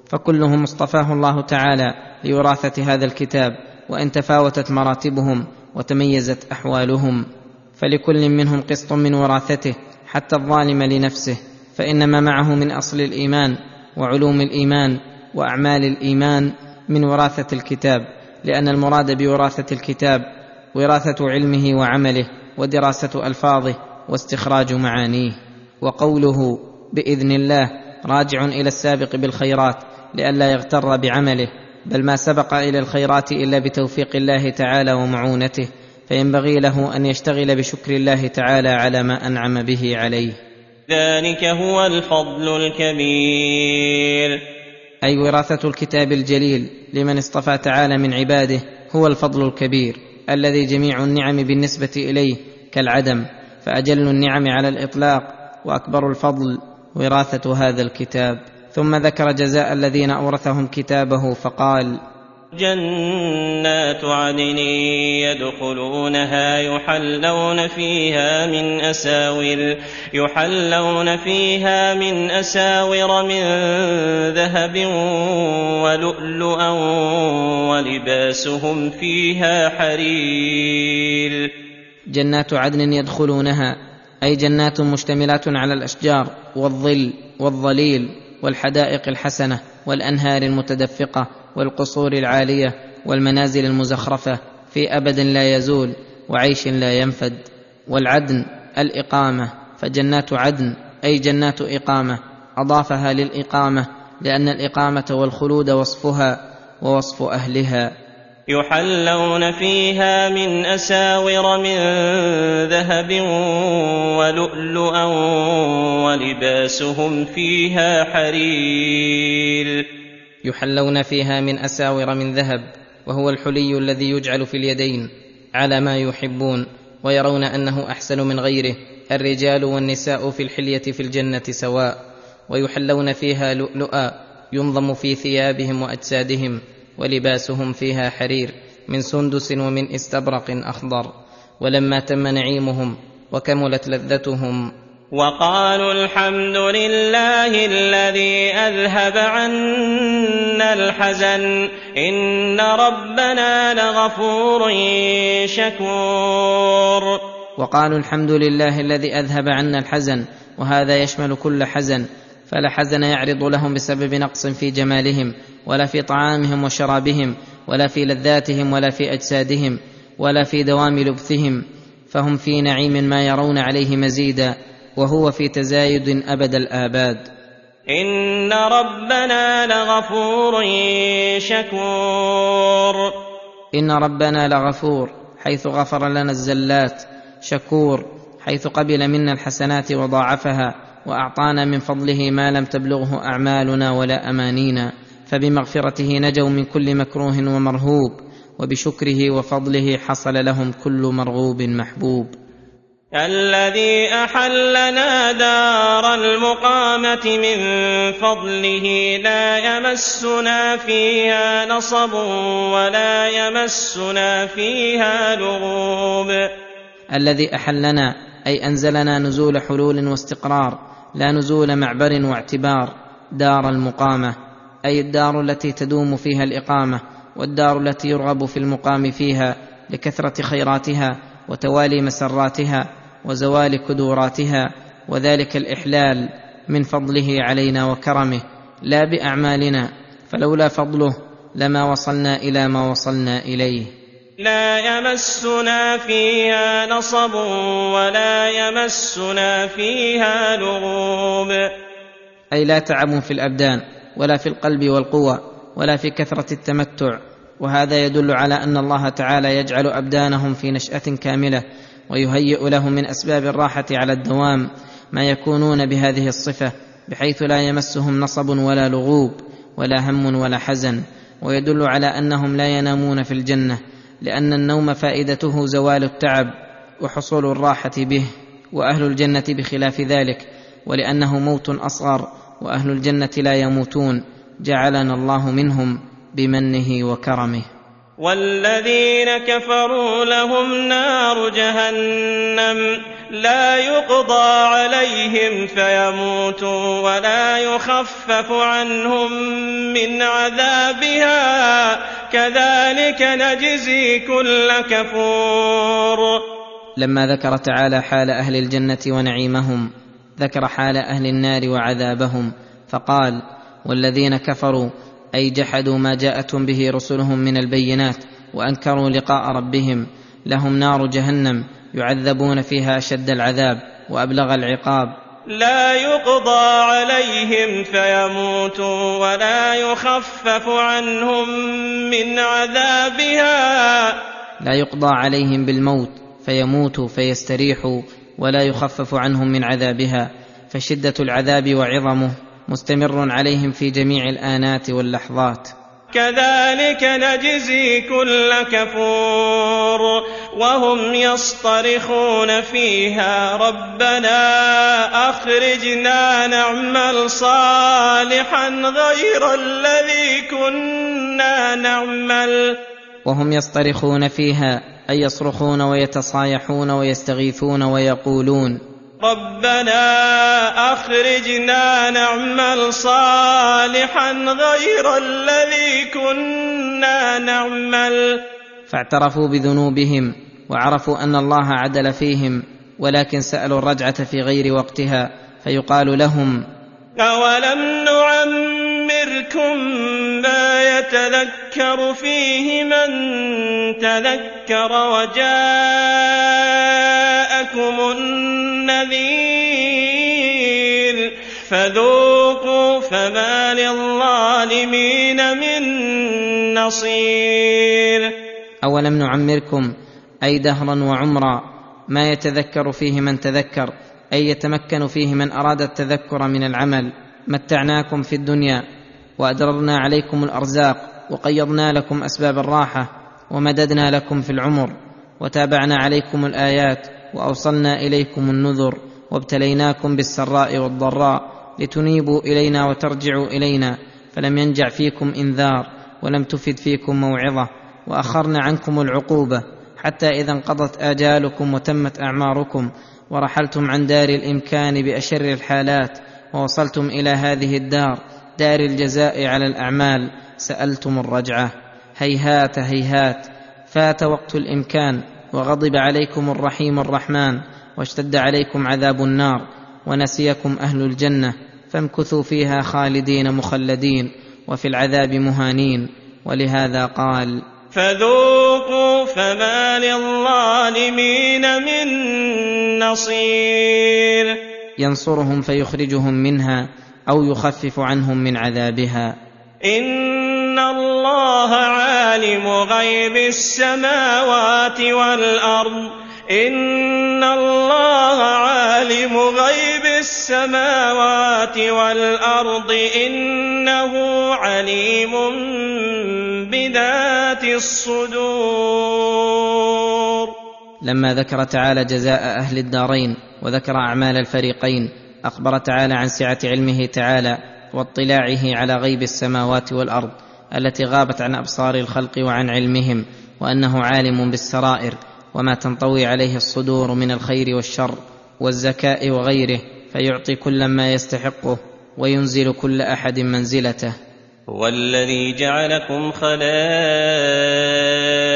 A: فكلهم اصطفاه الله تعالى لوراثة هذا الكتاب وإن تفاوتت مراتبهم وتميزت أحوالهم فلكل منهم قسط من وراثته حتى الظالم لنفسه فان ما معه من أصل الإيمان وعلوم الإيمان وأعمال الإيمان من وراثة الكتاب لأن المراد بوراثة الكتاب وراثة علمه وعمله ودراسة ألفاظه واستخراج معانيه. وقوله بإذن الله راجع إلى السابق بالخيرات لئلا يغتر بعمله. بل ما سبق إلى الخيرات إلا بتوفيق الله تعالى ومعونته فينبغي له أن يشتغل بشكر الله تعالى على ما أنعم به عليه.
B: ذلك هو الفضل الكبير.
A: أي وراثة الكتاب الجليل لمن اصطفى تعالى من عباده هو الفضل الكبير الذي جميع النعم بالنسبة إليه كالعدم فأجل النعم على الإطلاق وأكبر الفضل وراثة هذا الكتاب. ثم ذكر جزاء الذين أورثهم كتابه فقال
B: جنات عدن يدخلونها يحلون فيها من أساور يحلون فيها من أساور من ذهب ولؤلؤا ولباسهم فيها حرير.
A: جنات عدن يدخلونها أي جنات مشتملات على الأشجار والظل والظليل والحدائق الحسنة والأنهار المتدفقة والقصور العالية والمنازل المزخرفة في أبد لا يزول وعيش لا ينفد والعدن الإقامة فجنات عدن أي جنات إقامة أضافها للإقامة لأن الإقامة والخلود وصفها ووصف أهلها
B: يحلون فيها من أساور من ذهب ولؤلؤا ولباسهم فيها حرير.
A: يحلون فيها من أساور من ذهب وهو الحلي الذي يجعل في اليدين على ما يحبون ويرون أنه أحسن من غيره الرجال والنساء في الحلية في الجنة سواء ويحلون فيها لؤلؤا ينظم في ثيابهم وأجسادهم ولباسهم فيها حرير من سندس ومن استبرق أخضر ولما تم نعيمهم وكملت لذتهم.
B: وقالوا الحمد لله الذي أذهب عنا الحزن إن ربنا لغفور شكور.
A: وقالوا الحمد لله الذي أذهب عنا الحزن وهذا يشمل كل حزن فلا حزن يعرض لهم بسبب نقص في جمالهم ولا في طعامهم وشرابهم ولا في لذاتهم ولا في أجسادهم ولا في دوام لبثهم فهم في نعيم ما يرون عليه مزيدا وهو في تزايد أبد الآباد.
B: إن ربنا لغفور شكور.
A: إن ربنا لغفور حيث غفر لنا الزلات شكور حيث قبل منا الحسنات وضاعفها وأعطانا من فضله ما لم تبلغه أعمالنا ولا أمانينا فبمغفرته نجوا من كل مكروه ومرهوب وبشكره وفضله حصل لهم كل مرغوب محبوب.
B: الذي أحلنا دار المقامة من فضله لا يمسنا فيها نصب ولا يمسنا فيها لغوب.
A: الذي أحلنا أي أنزلنا نزول حلول واستقرار لا نزول معبر واعتبار دار المقامة أي الدار التي تدوم فيها الإقامة والدار التي يرغب في المقام فيها لكثرة خيراتها وتوالي مسراتها وزوال كدوراتها وذلك الإحلال من فضله علينا وكرمه لا بأعمالنا فلولا فضله لما وصلنا إلى ما وصلنا إليه.
B: لا يمسنا فيها نصب ولا يمسنا فيها لغوب.
A: أي لا تعب في الأبدان ولا في القلب والقوى ولا في كثرة التمتع. وهذا يدل على أن الله تعالى يجعل أبدانهم في نشأة كاملة ويهيئ لهم من أسباب الراحة على الدوام ما يكونون بهذه الصفة بحيث لا يمسهم نصب ولا لغوب ولا هم ولا حزن. ويدل على أنهم لا ينامون في الجنة لأن النوم فائدته زوال التعب وحصول الراحة به وأهل الجنة بخلاف ذلك ولأنه موت أصغر وأهل الجنة لا يموتون جعلنا الله منهم بمنه وكرمه.
B: والذين كفروا لهم نار جهنم لا يقضى عليهم فيموتوا ولا يخفف عنهم من عذابها. كذلك نجزي كل كفور.
A: لما ذكر تعالى حال أهل الجنة ونعيمهم ذكر حال أهل النار وعذابهم فقال والذين كفروا أي جحدوا ما جاءتهم به رسلهم من البينات وأنكروا لقاء ربهم لهم نار جهنم يعذبون فيها أشد العذاب وأبلغ العقاب.
B: لا يقضى عليهم فيموتوا ولا يخفف عنهم من عذابها.
A: لا يقضى عليهم بالموت فيموتوا فيستريحوا ولا يخفف عنهم من عذابها فشدة العذاب وعظمه. مستمر عليهم في جميع الآنات واللحظات.
B: كذلك نجزي كل كفور وهم يصطرخون فيها. ربنا أخرجنا نعمل صالحا غير الذي كنا نعمل.
A: وهم يصطرخون فيها أي يصرخون ويتصايحون ويستغيثون ويقولون.
B: ربنا أخرجنا نعمل صالحا غير الذي كنا نعمل.
A: فاعترفوا بذنوبهم وعرفوا أن الله عدل فيهم ولكن سألوا الرجعة في غير وقتها فيقال لهم
B: اولم نعمركم ما يتذكر فيه من تذكر وجاءكم النذير فذوقوا فما للظالمين من نصير.
A: أولم نعمركم أي دهرا وعمرا ما يتذكر فيه من تذكر أي يتمكن فيه من أراد التذكر من العمل. متعناكم في الدنيا وأدررنا عليكم الأرزاق وقيضنا لكم أسباب الراحة ومددنا لكم في العمر وتابعنا عليكم الآيات وأوصلنا إليكم النذر وابتليناكم بالسراء والضراء لتنيبوا إلينا وترجعوا إلينا فلم ينجع فيكم إنذار ولم تفد فيكم موعظة وأخرنا عنكم العقوبة حتى إذا انقضت آجالكم وتمت أعماركم ورحلتم عن دار الإمكان بأشر الحالات ووصلتم إلى هذه الدار دار الجزاء على الأعمال سألتم الرجعة هيهات هيهات فات وقت الإمكان وغضب عليكم الرحيم الرحمن واشتد عليكم عذاب النار ونسيكم أهل الجنة فامكثوا فيها خالدين مخلدين وفي العذاب مهانين ولهذا قال
B: فذوقوا فما للظالمين من نصير.
A: ينصرهم فيخرجهم منها أو يخفف عنهم من عذابها.
B: ان الله عالم غيب السماوات والارض. ان الله عالم غيب السماوات والارض. انه عليم بذات الصدور.
A: لما ذكر تعالى جزاء أهل الدارين وذكر أعمال الفريقين أخبر تعالى عن سعة علمه تعالى واطلاعه على غيب السماوات والأرض التي غابت عن أبصار الخلق وعن علمهم وأنه عالم بالسرائر وما تنطوي عليه الصدور من الخير والشر والزكاء وغيره فيعطي كل ما يستحقه وينزل كل أحد منزلته.
B: هو الذي جعلكم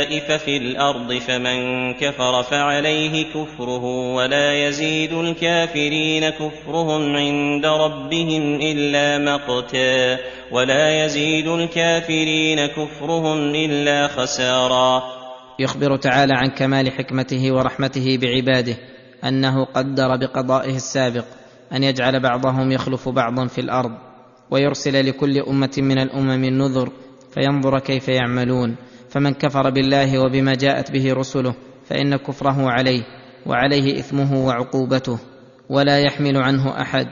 B: خلائف في الأرض فمن كفر فعليه كفره ولا يزيد الكافرين كفرهم عند ربهم الا مقتا ولا يزيد الكافرين كفرهم الا خسارا.
A: يخبر تعالى عن كمال حكمته ورحمته بعباده أنه قدر بقضائه السابق أن يجعل بعضهم يخلف بعضا في الأرض ويرسل لكل أمة من الأمم النذر فينظر كيف يعملون. فمن كفر بالله وبما جاءت به رسله فإن كفره عليه وعليه إثمه وعقوبته ولا يحمل عنه أحد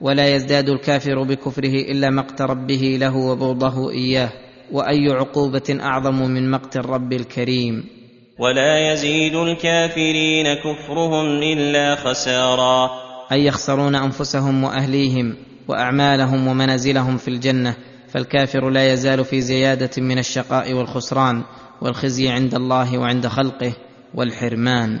A: ولا يزداد الكافر بكفره إلا مقت ربه له وبغضه إياه وأي عقوبة أعظم من مقت الرب الكريم.
B: ولا يزيد الكافرين كفرهم إلا خسارا.
A: أي يخسرون أنفسهم وأهليهم وأعمالهم ومنازلهم في الجنة فالكافر لا يزال في زيادة من الشقاء والخسران والخزي عند الله وعند خلقه والحرمان.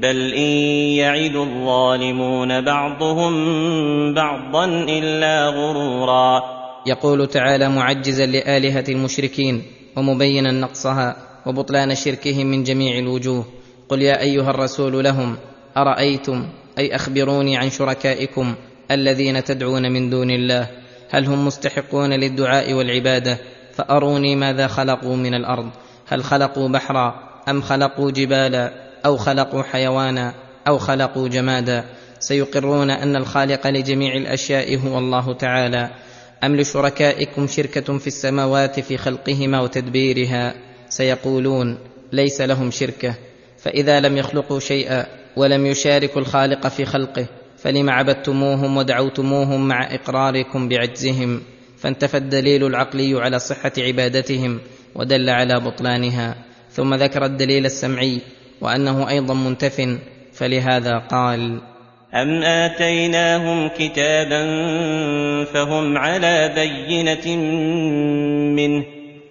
B: بل ان يعد الظالمون بعضهم بعضا الا غرورا.
A: يقول تعالى معجزا لآلهة المشركين ومبينا نقصها وبطلان شركهم من جميع الوجوه. قل يا أيها الرسول لهم أرأيتم؟ أي أخبروني عن شركائكم الذين تدعون من دون الله. هل هم مستحقون للدعاء والعبادة؟ فأروني ماذا خلقوا من الأرض؟ هل خلقوا بحرا أم خلقوا جبالا؟ أو خلقوا حيوانا أو خلقوا جمادا. سيقرون أن الخالق لجميع الأشياء هو الله تعالى. أم لشركائكم شركة في السماوات في خلقهما وتدبيرها؟ سيقولون ليس لهم شركة. فإذا لم يخلقوا شيئا ولم يشاركوا الخالق في خلقه فلم عبدتموهم ودعوتموهم مع إقراركم بعجزهم؟ فانتفى الدليل العقلي على صحة عبادتهم ودل على بطلانها. ثم ذكر الدليل السمعي وأنه أيضا منتف فلهذا قال
B: أم آتيناهم كتابا فهم على بينة منه.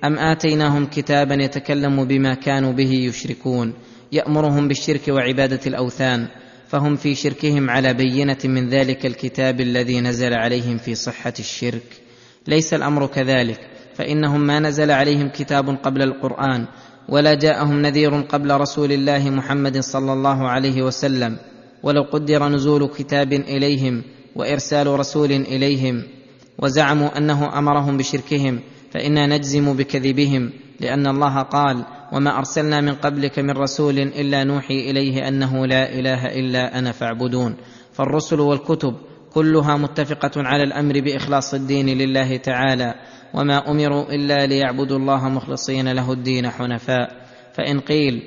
A: ام اتيناهم كتابا يتكلم بما كانوا به يشركون يامرهم بالشرك وعباده الاوثان فهم في شركهم على بينه من ذلك الكتاب الذي نزل عليهم في صحه الشرك. ليس الأمر كذلك فإنهم ما نزل عليهم كتاب قبل القرآن ولا جاءهم نذير قبل رسول الله محمد صلى الله عليه وسلم ولو قدر نزول كتاب إليهم وإرسال رسول إليهم وزعموا أنه أمرهم بشركهم فإنا نجزم بكذبهم لأن الله قال وما أرسلنا من قبلك من رسول إلا نوحي إليه أنه لا إله إلا أنا فاعبدون فالرسل والكتب كلها متفقة على الأمر بإخلاص الدين لله تعالى وما أمروا إلا ليعبدوا الله مخلصين له الدين حنفاء. فإن قيل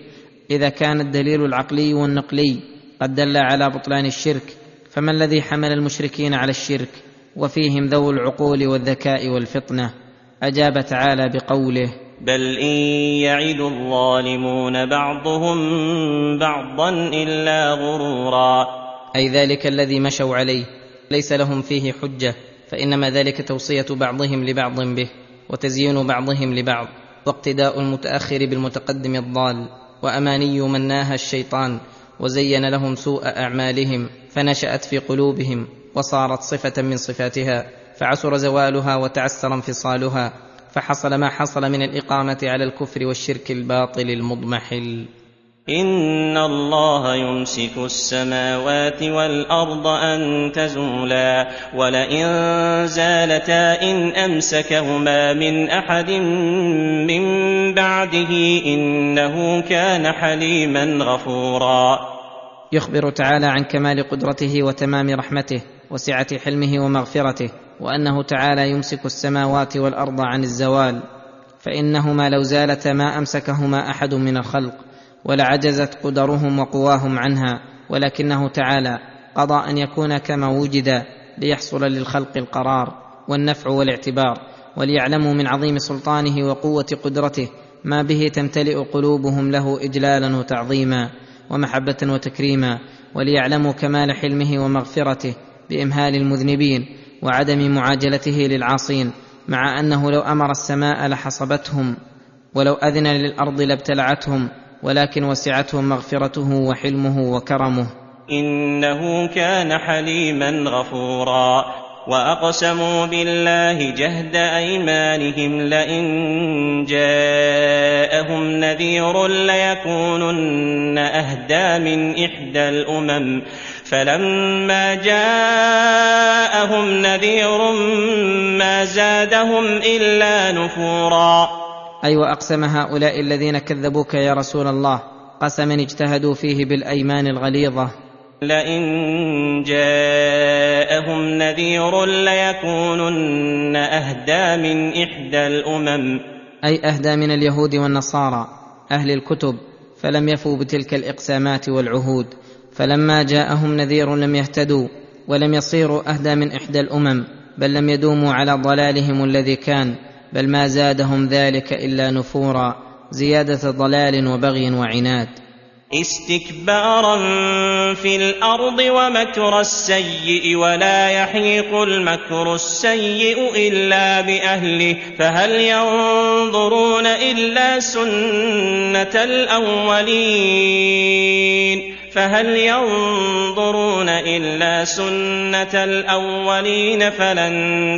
A: إذا كان الدليل العقلي والنقلي قد دل على بطلان الشرك فما الذي حمل المشركين على الشرك؟ وفيهم ذو العقول والذكاء والفطنة. أجاب تعالى بقوله
B: بل إن يعد الظالمون بعضهم بعضا إلا غرورا.
A: أي ذلك الذي مشوا عليه. ليس لهم فيه حجة فإنما ذلك توصية بعضهم لبعض به وتزيين بعضهم لبعض واقتداء المتأخر بالمتقدم الضال وأماني من ناهى الشيطان وزين لهم سوء أعمالهم فنشأت في قلوبهم وصارت صفة من صفاتها فعسر زوالها وتعسر انفصالها فحصل ما حصل من الإقامة على الكفر والشرك الباطل المضمحل.
B: إن الله يمسك السماوات والأرض أن تزولا ولئن زالتا إن أمسكهما من أحد من بعده إنه كان حليما غفورا.
A: يخبر تعالى عن كمال قدرته وتمام رحمته وسعة حلمه ومغفرته وأنه تعالى يمسك السماوات والأرض عن الزوال فإنهما لو زالتا ما أمسكهما أحد من الخلق. ولعجزت قدرهم وقواهم عنها ولكنه تعالى قضى أن يكون كما وجد ليحصل للخلق القرار والنفع والاعتبار وليعلموا من عظيم سلطانه وقوة قدرته ما به تمتلئ قلوبهم له اجلالا وتعظيما ومحبة وتكريما وليعلموا كمال حلمه ومغفرته بإمهال المذنبين وعدم معاجلته للعاصين مع أنه لو أمر السماء لحصبتهم ولو أذن للأرض لابتلعتهم ولكن وسعتهم مغفرته وحلمه وكرمه.
B: إنه كان حليما غفورا. وأقسموا بالله جهد أيمانهم لئن جاءهم نذير ليكونن أهدى من إحدى الأمم. فلما جاءهم نذير ما زادهم إلا نفورا.
A: أي وأقسم هؤلاء الذين كذبوك يا رسول الله. قسما اجتهدوا فيه بالأيمان الغليظة.
B: لئن جاءهم نذير ليكونن أهدى من إحدى الأمم.
A: أي أهدى من اليهود والنصارى أهل الكتب فلم يفوا بتلك الإقسامات والعهود. فلما جاءهم نذير لم يهتدوا ولم يصيروا أهدى من إحدى الأمم بل لم يدوموا على ضلالهم الذي كان. بل ما زادهم ذلك إلا نفورا زيادة ضلال وبغي وعناد.
B: استكبارا في الأرض ومكر السيء ولا يحيق المكر السيء إلا بأهله فهل ينظرون إلا سنة الأولين؟ فهل ينظرون إلا سنة الأولين فلن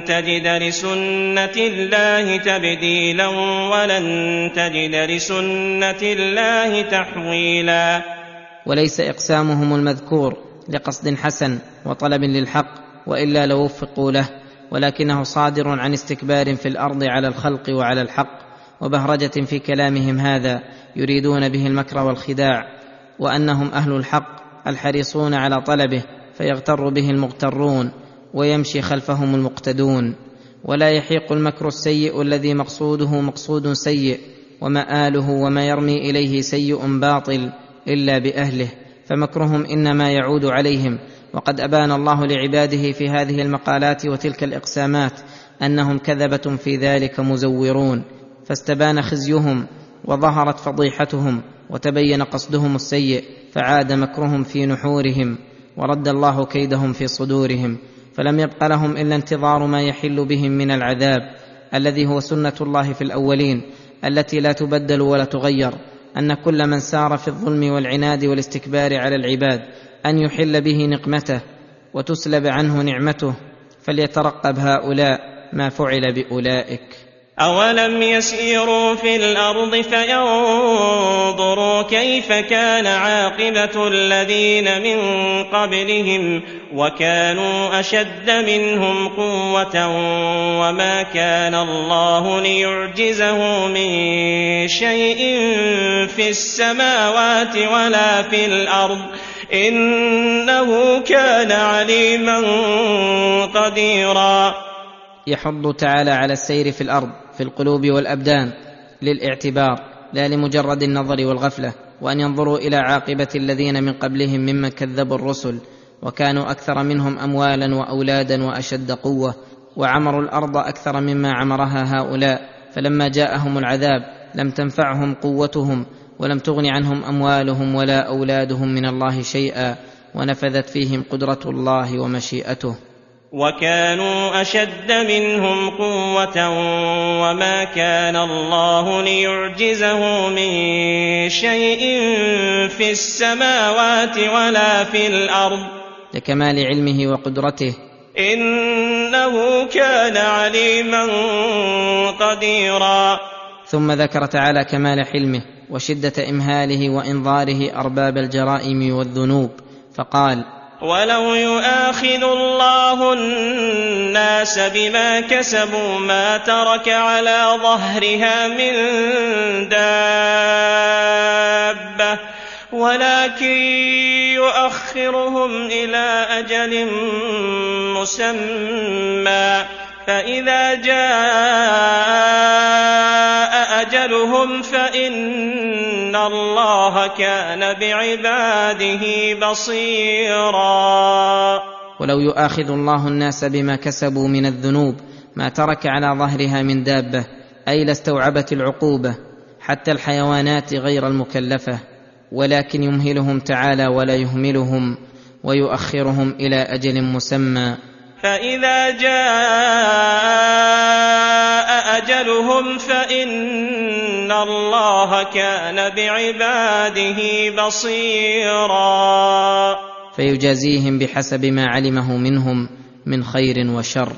B: تجد لسنة الله تبديلا ولن تجد لسنة الله تحويلا.
A: وليس إقسامهم المذكور لقصد حسن وطلب للحق وإلا لوفقوا له ولكنه صادر عن استكبار في الأرض على الخلق وعلى الحق وبهرجة في كلامهم هذا يريدون به المكر والخداع. وأنهم أهل الحق الحريصون على طلبه فيغتر به المغترون ويمشي خلفهم المقتدون. ولا يحيق المكر السيء الذي مقصوده مقصود سيء ومآله وما يرمي إليه سيء باطل إلا بأهله. فمكرهم إنما يعود عليهم. وقد أبان الله لعباده في هذه المقالات وتلك الإقسامات أنهم كذبة في ذلك مزورون. فاستبان خزيهم وظهرت فضيحتهم. وتبين قصدهم السيء فعاد مكرهم في نحورهم ورد الله كيدهم في صدورهم فلم يبق لهم إلا انتظار ما يحل بهم من العذاب الذي هو سنة الله في الأولين التي لا تبدل ولا تغير أن كل من سار في الظلم والعناد والاستكبار على العباد أن يحل به نقمته وتسلب عنه نعمته فليترقب هؤلاء ما فعل بأولئك.
B: أولم يسيروا في الأرض فينظروا كيف كان عاقبة الذين من قبلهم وكانوا أشد منهم قوة وما كان الله ليعجزه من شيء في السماوات ولا في الأرض إنه كان عليما قديرا.
A: يحض تعالى على السير في الأرض في القلوب والأبدان للاعتبار لا لمجرد النظر والغفلة وأن ينظروا إلى عاقبة الذين من قبلهم ممن كذبوا الرسل وكانوا أكثر منهم اموالا وأولادا وأشد قوة وعمروا الأرض أكثر مما عمرها هؤلاء فلما جاءهم العذاب لم تنفعهم قوتهم ولم تغن عنهم أموالهم ولا أولادهم من الله شيئا ونفذت فيهم قدرة الله ومشيئته.
B: وكانوا أشد منهم قوة وما كان الله ليعجزه من شيء في السماوات ولا في الأرض.
A: لكمال علمه وقدرته.
B: إنه كان عليما قديرا.
A: ثم ذكر تعالى كمال حلمه وشدة إمهاله وإنظاره أرباب الجرائم والذنوب. فقال
B: ولو يؤاخذ الله الناس بما كسبوا ما ترك على ظهرها من دابه ولكن يؤخرهم إلى أجل مسمى فإذا جاء أجلهم فإن الله كان بعباده بصيرا.
A: ولو يؤاخذ الله الناس بما كسبوا من الذنوب ما ترك على ظهرها من دابة أي لاستوعبت العقوبة حتى الحيوانات غير المكلفة ولكن يمهلهم تعالى ولا يهملهم ويؤخرهم إلى أجل مسمى.
B: فإذا جاء أجلهم فإن الله كان بعباده بصيرا.
A: فيجازيهم بحسب ما علمه منهم من خير وشر.